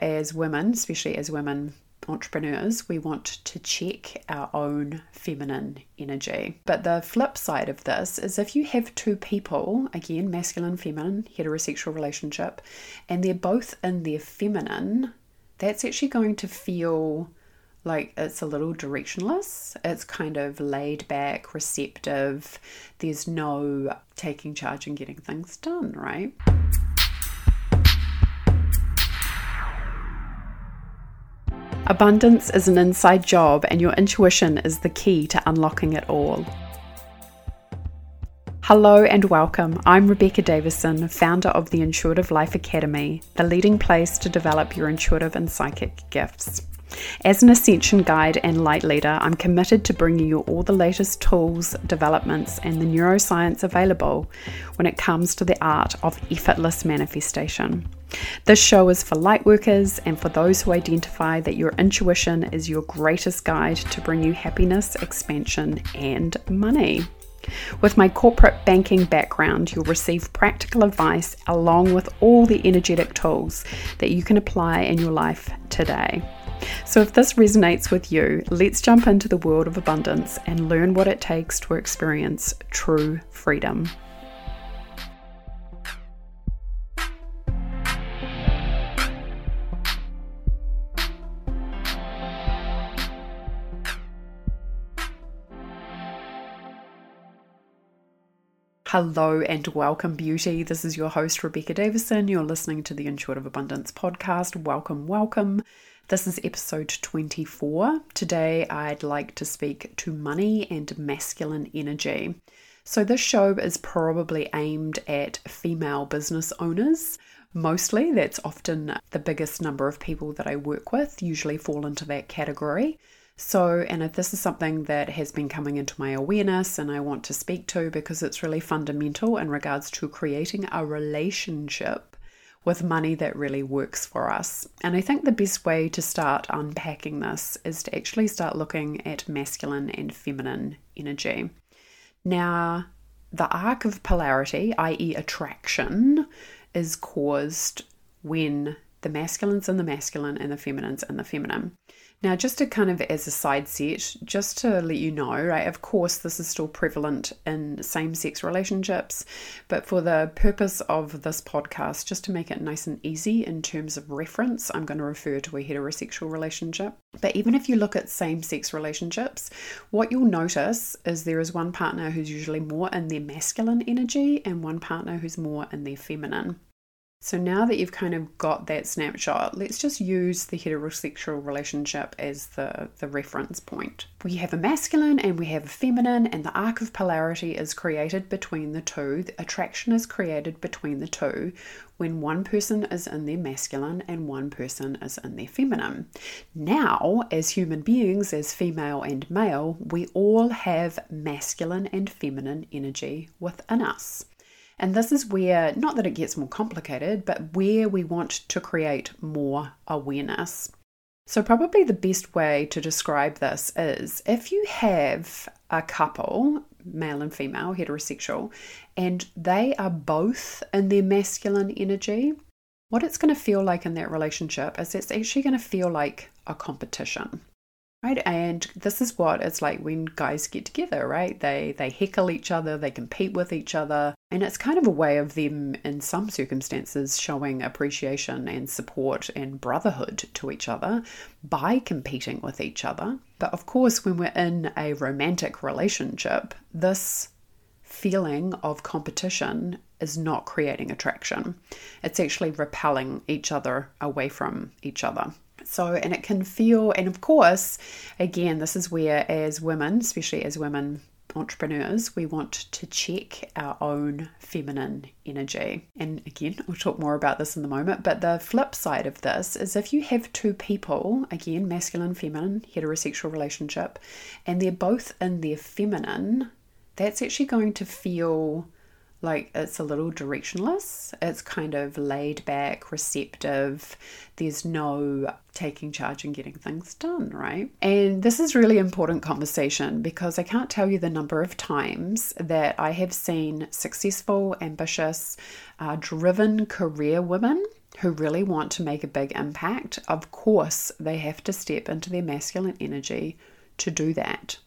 as women, especially as women entrepreneurs, we want to check our own feminine energy. But the flip side of this is if you have two people, again, masculine, feminine, heterosexual relationship, and they're both in their feminine, that's actually going to feel like it's a little directionless. It's kind of laid back, receptive. There's no taking charge and getting things done, right? Abundance is an inside job, and your intuition is the key to unlocking it all. Hello and welcome. I'm Rebecca Davison, founder of the Intuitive Life Academy, the leading place to develop your intuitive and psychic gifts. As an ascension guide and light leader, I'm committed to bringing you all the latest tools, developments, and the neuroscience available when it comes to the art of effortless manifestation. This show is for lightworkers and for those who identify that your intuition is your greatest guide to bring you happiness, expansion, and money. With my corporate banking background, you'll receive practical advice along with all the energetic tools that you can apply in your life today. So, if this resonates with you, let's jump into the world of abundance and learn what it takes to experience true freedom. Hello and welcome, beauty. This is your host, Rebecca Davison. You're listening to the Intuitive Abundance podcast. Welcome, welcome. This is episode 24. Today, I'd like to speak to money and masculine energy. So, this show is probably aimed at female business owners. Mostly, that's often the biggest number of people that I work with, usually fall into that category. So, and if this is something that has been coming into my awareness and I want to speak to because it's really fundamental in regards to creating a relationship with money that really works for us. And I think the best way to start unpacking this is to actually start looking at masculine and feminine energy. Now, the arc of polarity, i.e., attraction, is caused when the masculines and the masculine and the feminines and the feminine. Now, just to kind of as a side set, just to let you know, right, of course, this is still prevalent in same sex relationships, but for the purpose of this podcast, just to make it nice and easy in terms of reference, I'm going to refer to a heterosexual relationship. But even if you look at same sex relationships, what you'll notice is there is one partner who's usually more in their masculine energy and one partner who's more in their feminine. So now that you've kind of got that snapshot, let's just use the heterosexual relationship as the, the reference point. We have a masculine and we have a feminine, and the arc of polarity is created between the two. The attraction is created between the two when one person is in their masculine and one person is in their feminine. Now, as human beings, as female and male, we all have masculine and feminine energy within us. And this is where, not that it gets more complicated, but where we want to create more awareness. So, probably the best way to describe this is if you have a couple, male and female, heterosexual, and they are both in their masculine energy, what it's going to feel like in that relationship is it's actually going to feel like a competition right and this is what it's like when guys get together right? They they heckle each other they compete with each other and it's kind of a way of them in some circumstances showing appreciation and support and brotherhood to each other by competing with each other. But of course when we're in a romantic relationship this feeling of competition is not creating attraction. It's actually repelling each other away from each other so, and it can feel, and of course, again, this is where, as women, especially as women entrepreneurs, we want to check our own feminine energy. And again, we'll talk more about this in the moment. But the flip side of this is if you have two people, again, masculine, feminine, heterosexual relationship, and they're both in their feminine, that's actually going to feel like it's a little directionless. It's kind of laid back, receptive. There's no taking charge and getting things done, right? And this is really important conversation because I can't tell you the number of times that I have seen successful, ambitious, uh, driven career women who really want to make a big impact, of course, they have to step into their masculine energy to do that.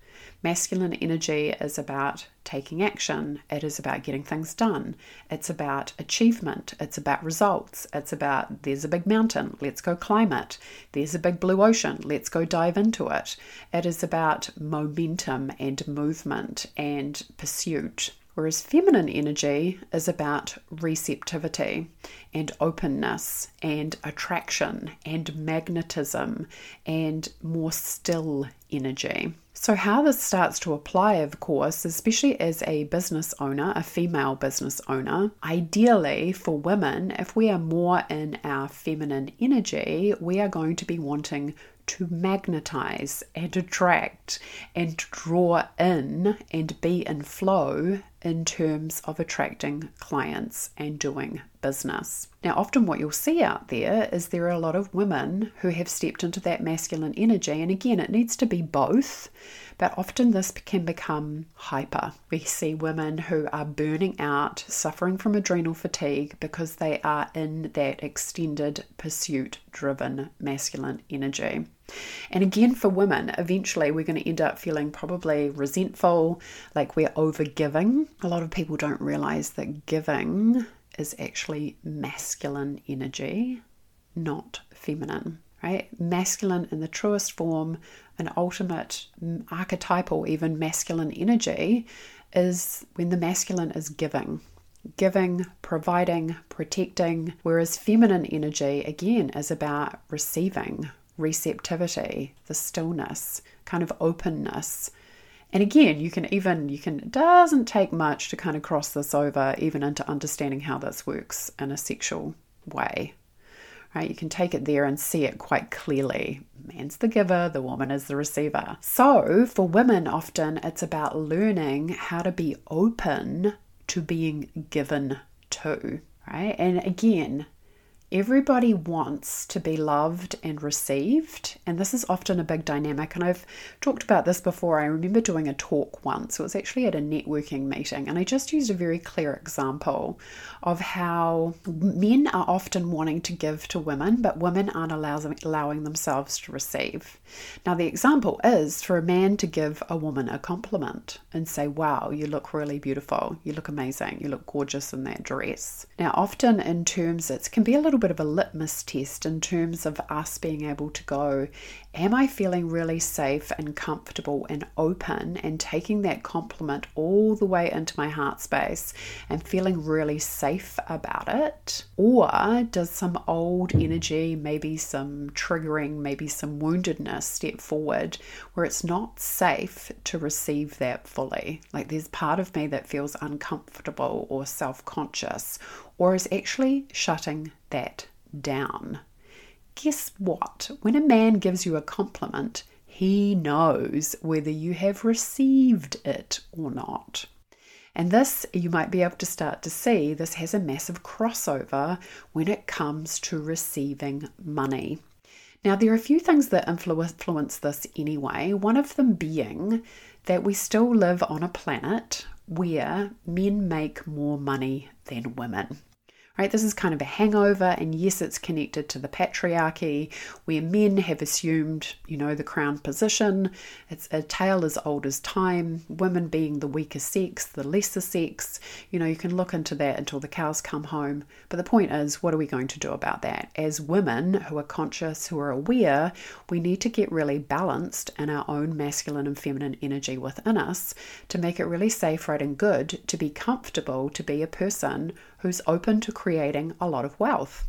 Masculine energy is about taking action, it is about getting things done, it's about achievement, it's about results, it's about there's a big mountain, let's go climb it, there's a big blue ocean, let's go dive into it. It is about momentum and movement and pursuit. Whereas feminine energy is about receptivity and openness and attraction and magnetism and more still energy. So, how this starts to apply, of course, especially as a business owner, a female business owner, ideally for women, if we are more in our feminine energy, we are going to be wanting to magnetize and attract and draw in and be in flow in terms of attracting clients and doing business. Now, often what you'll see out there is there are a lot of women who have stepped into that masculine energy, and again, it needs to be both, but often this can become hyper. We see women who are burning out, suffering from adrenal fatigue because they are in that extended pursuit driven masculine energy. And again, for women, eventually we're going to end up feeling probably resentful, like we're over giving. A lot of people don't realize that giving is actually masculine energy, not feminine, right? Masculine in the truest form, an ultimate archetypal, even masculine energy is when the masculine is giving giving, providing, protecting, whereas feminine energy, again, is about receiving, receptivity, the stillness, kind of openness. And again, you can even, you can, it doesn't take much to kind of cross this over even into understanding how this works in a sexual way. Right? You can take it there and see it quite clearly. Man's the giver, the woman is the receiver. So, for women, often it's about learning how to be open to being given to, right? And again, everybody wants to be loved and received. And this is often a big dynamic. And I've talked about this before. I remember doing a talk once, it was actually at a networking meeting. And I just used a very clear example of how men are often wanting to give to women, but women aren't allowing, themselves to receive. Now, the example is for a man to give a woman a compliment and say, Wow, you look really beautiful. You look amazing. You look gorgeous in that dress. Now, often in terms, it can be a little bit of a litmus test in terms of us being able to go, Am I feeling really safe and comfortable and open and taking that compliment all the way into my heart space and feeling really safe about it? Or does some old energy, maybe some triggering, maybe some woundedness step forward where it's not safe to receive that fully? Like there's part of me that feels uncomfortable or self conscious or is actually shutting that down. Guess what? When a man gives you a compliment, he knows whether you have received it or not. And this, you might be able to start to see, this has a massive crossover when it comes to receiving money. Now, there are a few things that influence this anyway, one of them being that we still live on a planet where men make more money than women right? This is kind of a hangover, and yes, it's connected to the patriarchy where men have assumed, you know, the crown position. It's a tale as old as time, women being the weaker sex, the lesser sex. You know, you can look into that until the cows come home. But the point is, what are we going to do about that? As women who are conscious, who are aware, we need to get really balanced in our own masculine and feminine energy within us to make it really safe, right, and good to be comfortable to be a person who's open to creating a lot of wealth.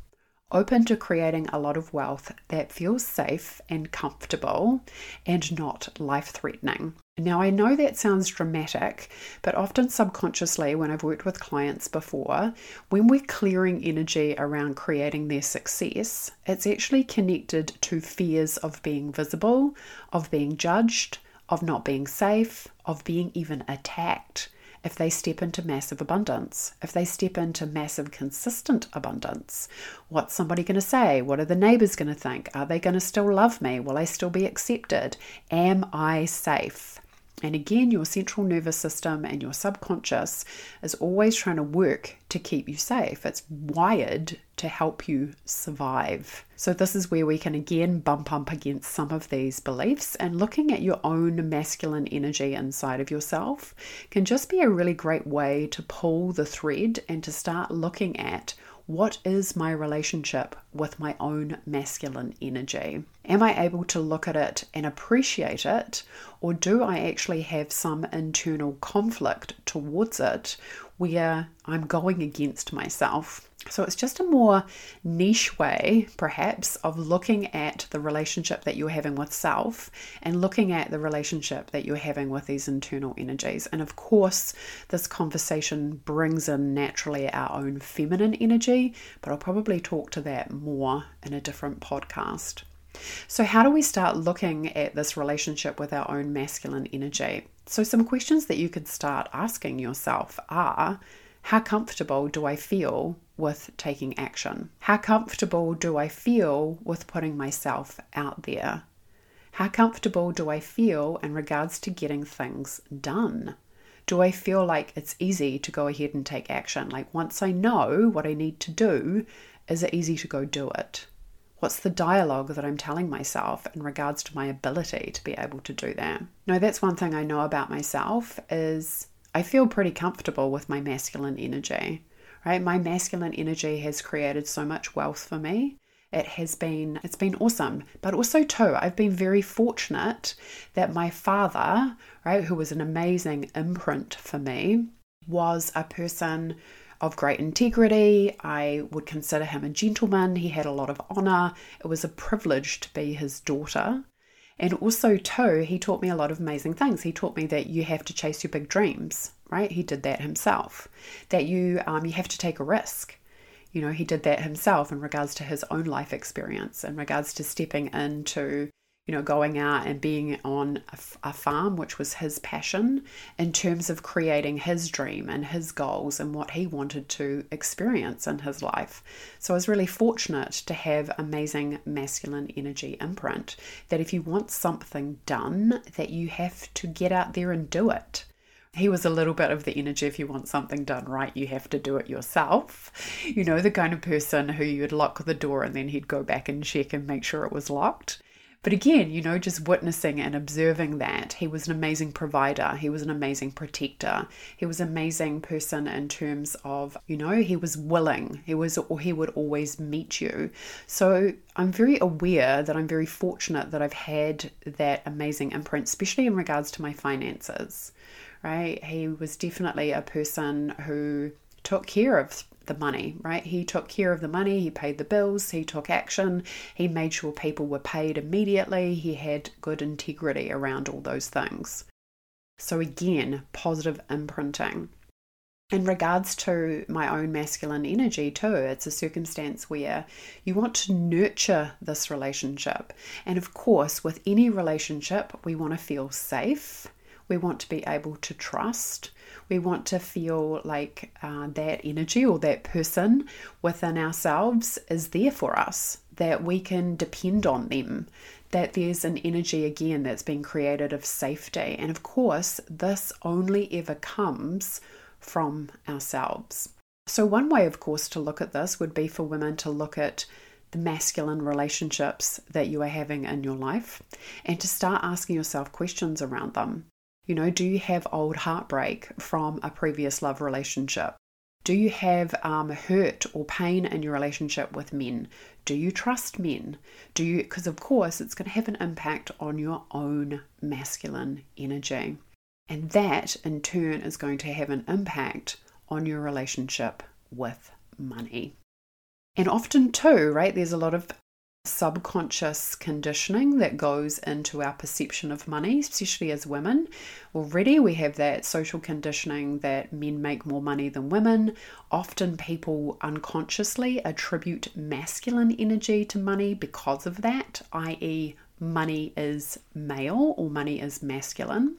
Open to creating a lot of wealth that feels safe and comfortable and not life threatening. Now, I know that sounds dramatic, but often subconsciously, when I've worked with clients before, when we're clearing energy around creating their success, it's actually connected to fears of being visible, of being judged, of not being safe, of being even attacked if they step into massive abundance, if they step into massive consistent abundance, what's somebody going to say? What are the neighbors going to think? Are they going to still love me? Will I still be accepted? Am I safe? And again, your central nervous system and your subconscious is always trying to work to keep you safe. It's wired to help you survive. So, this is where we can again bump up against some of these beliefs, and looking at your own masculine energy inside of yourself can just be a really great way to pull the thread and to start looking at what is my relationship with my own masculine energy? Am I able to look at it and appreciate it, or do I actually have some internal conflict towards it where I'm going against myself? So it's just a more niche way, perhaps, of looking at the relationship that you're having with self and looking at the relationship that you're having with these internal energies. And of course, this conversation brings in naturally our own feminine energy, but I'll probably talk to that more in a different podcast. So, how do we start looking at this relationship with our own masculine energy? So, some questions that you could start asking yourself are how comfortable do I feel with taking action? How comfortable do I feel with putting myself out there? How comfortable do I feel in regards to getting things done? Do I feel like it's easy to go ahead and take action? Like once I know what I need to do, is it easy to go do it? What's the dialogue that I'm telling myself in regards to my ability to be able to do that? No, that's one thing I know about myself is I feel pretty comfortable with my masculine energy, right? My masculine energy has created so much wealth for me. It has been it's been awesome, but also too I've been very fortunate that my father, right, who was an amazing imprint for me, was a person of great integrity. I would consider him a gentleman. He had a lot of honor. It was a privilege to be his daughter. And also, too, he taught me a lot of amazing things. He taught me that you have to chase your big dreams, right? He did that himself. That you um, you have to take a risk. You know, he did that himself in regards to his own life experience, in regards to stepping into you know, going out and being on a, a, farm, which was his passion, in terms of creating his dream and his goals and what he wanted to experience in his life. So I was really fortunate to have amazing masculine energy imprint that if you want something done, that you have to get out there and do it. He was a little bit of the energy if you want something done right, you have to do it yourself. You know, the kind of person who you'd lock the door and then he'd go back and check and make sure it was locked. But again, you know, just witnessing and observing that, he was an amazing provider. He was an amazing protector. He was an amazing person in terms of, you know, he was willing. He was, or he would always meet you. So I'm very aware that I'm very fortunate that I've had that amazing imprint, especially in regards to my finances, right? He was definitely a person who took care of the money, right? He took care of the money, he paid the bills, he took action, he made sure people were paid immediately, he had good integrity around all those things. So, again, positive imprinting. In regards to my own masculine energy, too, it's a circumstance where you want to nurture this relationship. And of course, with any relationship, we want to feel safe, we want to be able to trust, we want to feel like uh, that energy or that person within ourselves is there for us, that we can depend on them, that there's an energy again that's been created of safety. And of course, this only ever comes from ourselves. So, one way, of course, to look at this would be for women to look at the masculine relationships that you are having in your life and to start asking yourself questions around them. You know, do you have old heartbreak from a previous love relationship? Do you have um, hurt or pain in your relationship with men? Do you trust men? Do you, because of course it's going to have an impact on your own masculine energy. And that in turn is going to have an impact on your relationship with money. And often, too, right, there's a lot of subconscious conditioning that goes into our perception of money, especially as women. Already, we have that social conditioning that men make more money than women. Often, people unconsciously attribute masculine energy to money because of that, i.e., money is male or money is masculine.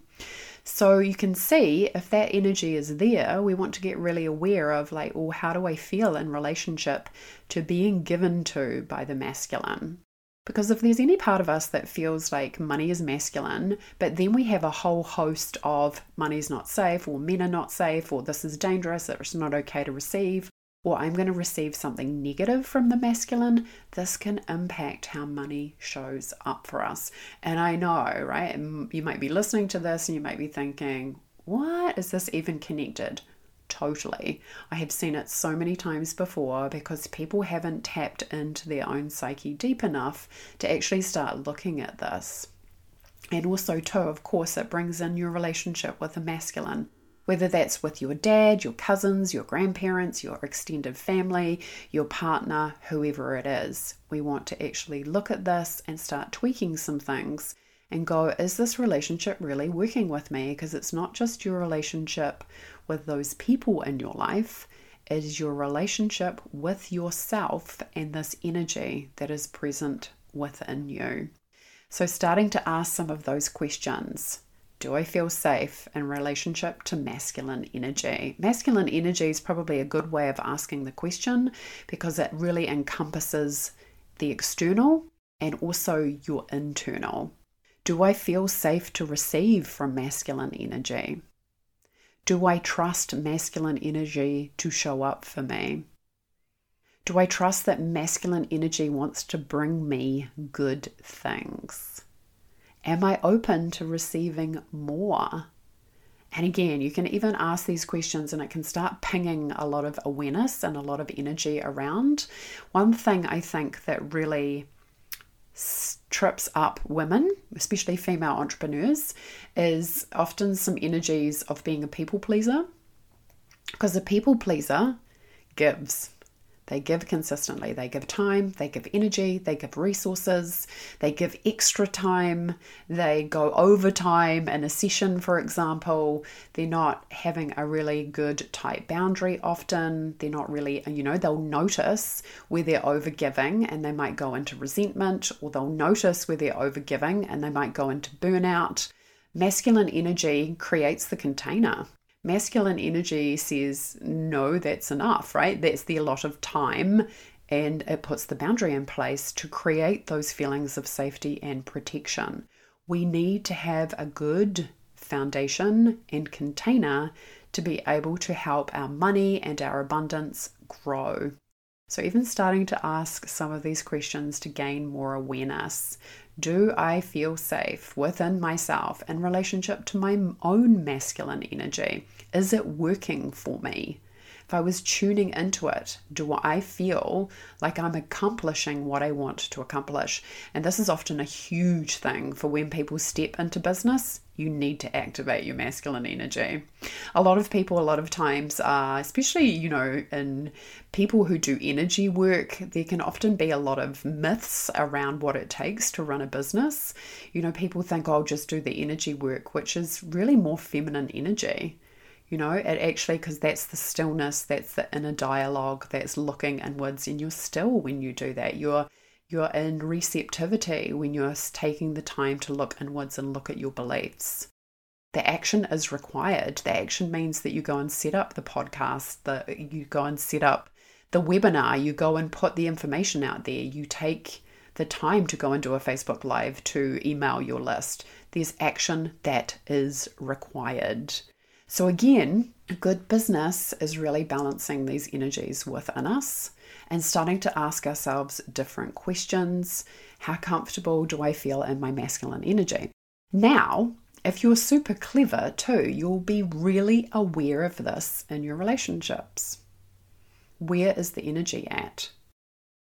So you can see if that energy is there, we want to get really aware of like, well, how do I feel in relationship to being given to by the masculine? Because if there's any part of us that feels like money is masculine, but then we have a whole host of money's not safe, or men are not safe, or this is dangerous, it's not okay to receive, or I'm going to receive something negative from the masculine, this can impact how money shows up for us. And I know, right? You might be listening to this and you might be thinking, what is this even connected? Totally. I have seen it so many times before because people haven't tapped into their own psyche deep enough to actually start looking at this. And also, too, of course, it brings in your relationship with the masculine. Whether that's with your dad, your cousins, your grandparents, your extended family, your partner, whoever it is, we want to actually look at this and start tweaking some things and go, is this relationship really working with me? Because it's not just your relationship with those people in your life, it is your relationship with yourself and this energy that is present within you. So, starting to ask some of those questions. Do I feel safe in relationship to masculine energy? Masculine energy is probably a good way of asking the question because it really encompasses the external and also your internal. Do I feel safe to receive from masculine energy? Do I trust masculine energy to show up for me? Do I trust that masculine energy wants to bring me good things? Am I open to receiving more? And again, you can even ask these questions and it can start pinging a lot of awareness and a lot of energy around. One thing I think that really trips up women, especially female entrepreneurs, is often some energies of being a people pleaser. Because a people pleaser gives. They give consistently. They give time, they give energy, they give resources, they give extra time, they go overtime in a session, for example. They're not having a really good tight boundary often. They're not really, you know, they'll notice where they're overgiving and they might go into resentment, or they'll notice where they're overgiving and they might go into burnout. Masculine energy creates the container Masculine energy says, no, that's enough, right? That's the allot of time. And it puts the boundary in place to create those feelings of safety and protection. We need to have a good foundation and container to be able to help our money and our abundance grow. So, even starting to ask some of these questions to gain more awareness. Do I feel safe within myself in relationship to my own masculine energy? Is it working for me? If I was tuning into it, do I feel like I'm accomplishing what I want to accomplish? And this is often a huge thing for when people step into business. You need to activate your masculine energy. A lot of people, a lot of times, uh, especially, you know, in people who do energy work, there can often be a lot of myths around what it takes to run a business. You know, people think, oh, I'll just do the energy work, which is really more feminine energy you know it actually because that's the stillness that's the inner dialogue that's looking inwards and you're still when you do that. You're you're in receptivity when you're taking the time to look inwards and look at your beliefs. The action is required. The action means that you go and set up the podcast that you go and set up the webinar you go and put the information out there. You take the time to go and do a facebook live to email your list. There's action that is required so, again, good business is really balancing these energies within us and starting to ask ourselves different questions. How comfortable do I feel in my masculine energy? Now, if you're super clever too, you'll be really aware of this in your relationships. Where is the energy at?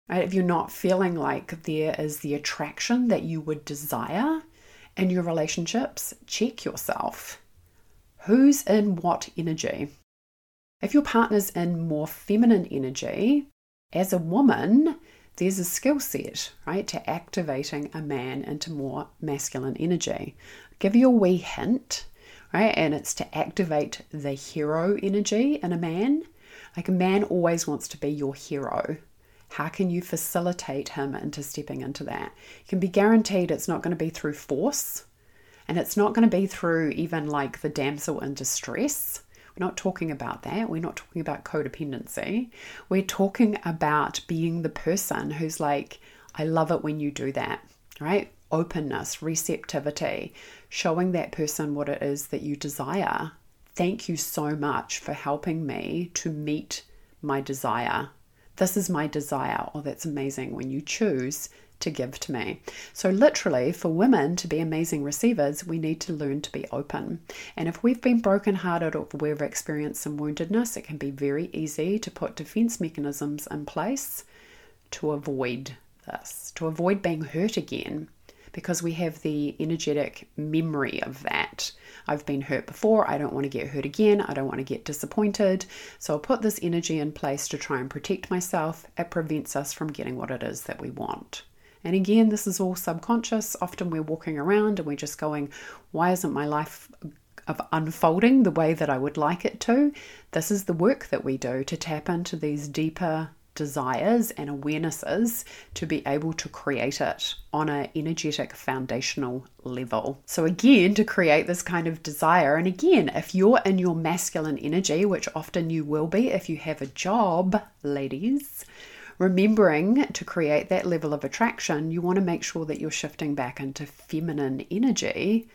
If you're not feeling like there is the attraction that you would desire in your relationships, check yourself who's in what energy. If your partner's in more feminine energy, as a woman, there's a skill set, right, to activating a man into more masculine energy. I'll give you a wee hint, right, and it's to activate the hero energy in a man. Like a man always wants to be your hero. How can you facilitate him into stepping into that? You can be guaranteed it's not going to be through force, and it's not going to be through even like the damsel in distress. We're not talking about that. We're not talking about codependency. We're talking about being the person who's like, I love it when you do that, right? Openness, receptivity, showing that person what it is that you desire. Thank you so much for helping me to meet my desire. This is my desire. Oh, that's amazing when you choose to give to me. So, literally, for women to be amazing receivers, we need to learn to be open. And if we've been brokenhearted or we've experienced some woundedness, it can be very easy to put defense mechanisms in place to avoid this, to avoid being hurt again because we have the energetic memory of that. I've been hurt before, I don't want to get hurt again, I don't want to get disappointed. So I'll put this energy in place to try and protect myself. It prevents us from getting what it is that we want. And again, this is all subconscious. Often we're walking around and we're just going, why isn't my life of unfolding the way that I would like it to? This is the work that we do to tap into these deeper desires and awarenesses to be able to create it on an energetic foundational level. So, again, to create this kind of desire, and again, if you're in your masculine energy, which often you will be if you have a job, ladies. Remembering to create that level of attraction, you want to make sure that you're shifting back into feminine energy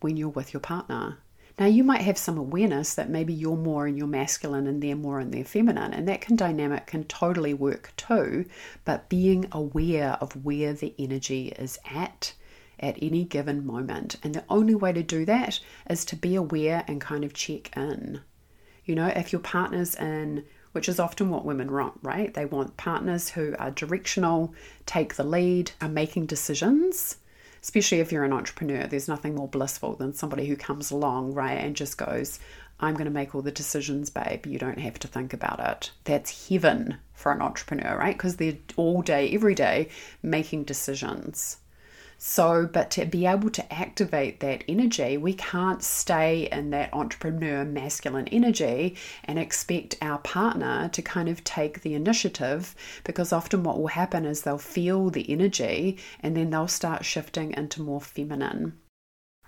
when you're with your partner. Now, you might have some awareness that maybe you're more in your masculine and they're more in their feminine, and that can dynamic can totally work too. But being aware of where the energy is at at any given moment, and the only way to do that is to be aware and kind of check in. You know, if your partner's in which is often what women want, right? They want partners who are directional, take the lead, are making decisions especially if you're an entrepreneur, there's nothing more blissful than somebody who comes along, right, and just goes, I'm going to make all the decisions, babe. You don't have to think about it. That's heaven for an entrepreneur, right? Because they're all day, every day making decisions. So, but to be able to activate that energy, we can't stay in that entrepreneur masculine energy and expect our partner to kind of take the initiative because often what will happen is they'll feel the energy and then they'll start shifting into more feminine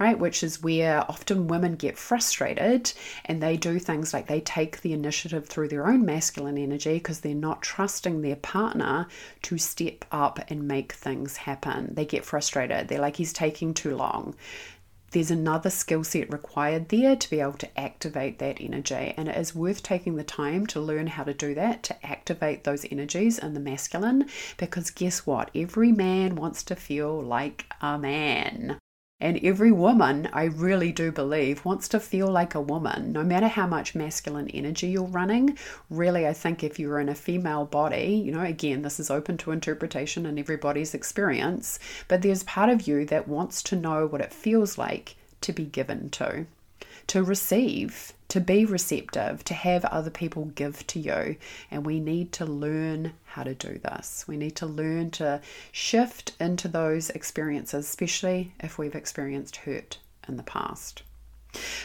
right? Which is where often women get frustrated and they do things like they take the initiative through their own masculine energy because they're not trusting their partner to step up and make things happen. They get frustrated. They're like, he's taking too long. There's another skill set required there to be able to activate that energy, and it is worth taking the time to learn how to do that to activate those energies in the masculine. Because guess what? Every man wants to feel like a man. And every woman, I really do believe, wants to feel like a woman, no matter how much masculine energy you're running. Really, I think if you're in a female body, you know, again, this is open to interpretation and everybody's experience, but there's part of you that wants to know what it feels like to be given to to receive, to be receptive, to have other people give to you. And we need to learn how to do this. We need to learn to shift into those experiences, especially if we've experienced hurt in the past.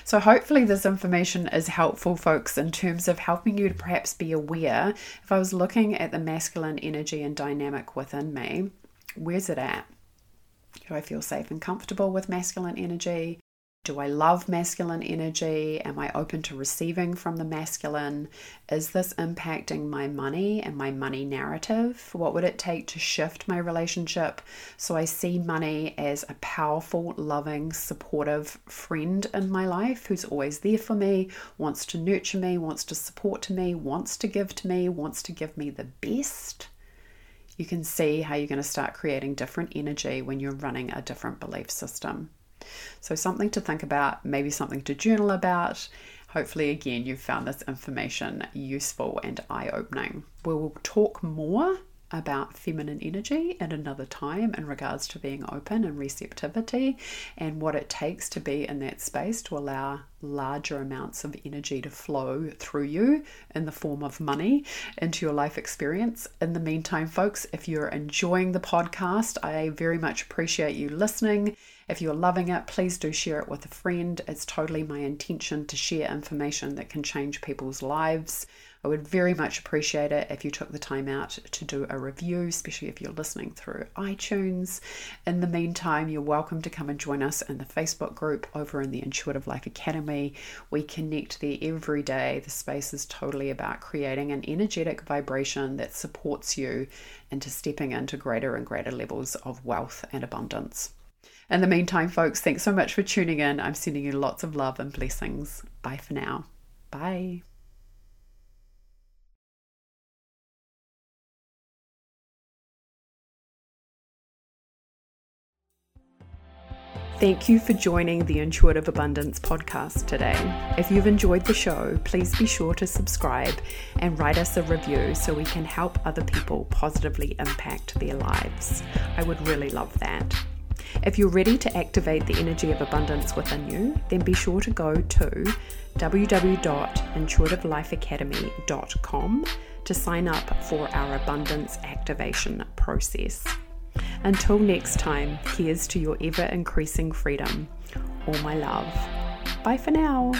So, hopefully, this information is helpful, folks, in terms of helping you to perhaps be aware. If I was looking at the masculine energy and dynamic within me, where's it at? Do I feel safe and comfortable with masculine energy? Do I love masculine energy? Am I open to receiving from the masculine? Is this impacting my money and my money narrative? What would it take to shift my relationship so I see money as a powerful, loving, supportive friend in my life who's always there for me, wants to nurture me, wants to support me, wants to give to me, wants to give me the best? You can see how you're going to start creating different energy when you're running a different belief system. So, something to think about, maybe something to journal about. Hopefully, again, you've found this information useful and eye opening. We will talk more about feminine energy at another time in regards to being open and receptivity and what it takes to be in that space to allow larger amounts of energy to flow through you in the form of money into your life experience. In the meantime, folks, if you're enjoying the podcast, I very much appreciate you listening. If you're loving it, please do share it with a friend. It's totally my intention to share information that can change people's lives. I would very much appreciate it if you took the time out to do a review, especially if you're listening through iTunes. In the meantime, you're welcome to come and join us in the Facebook group over in the Intuitive Life Academy. We connect there every day. The space is totally about creating an energetic vibration that supports you into stepping into greater and greater levels of wealth and abundance. In the meantime, folks, thanks so much for tuning in. I'm sending you lots of love and blessings. Bye for now. Bye. Thank you for joining the Intuitive Abundance podcast today. If you've enjoyed the show, please be sure to subscribe and write us a review so we can help other people positively impact their lives. I would really love that. If you're ready to activate the energy of abundance within you, then be sure to go to www.intuitivelifeacademy.com to sign up for our abundance activation process. Until next time, here's to your ever increasing freedom. All my love. Bye for now.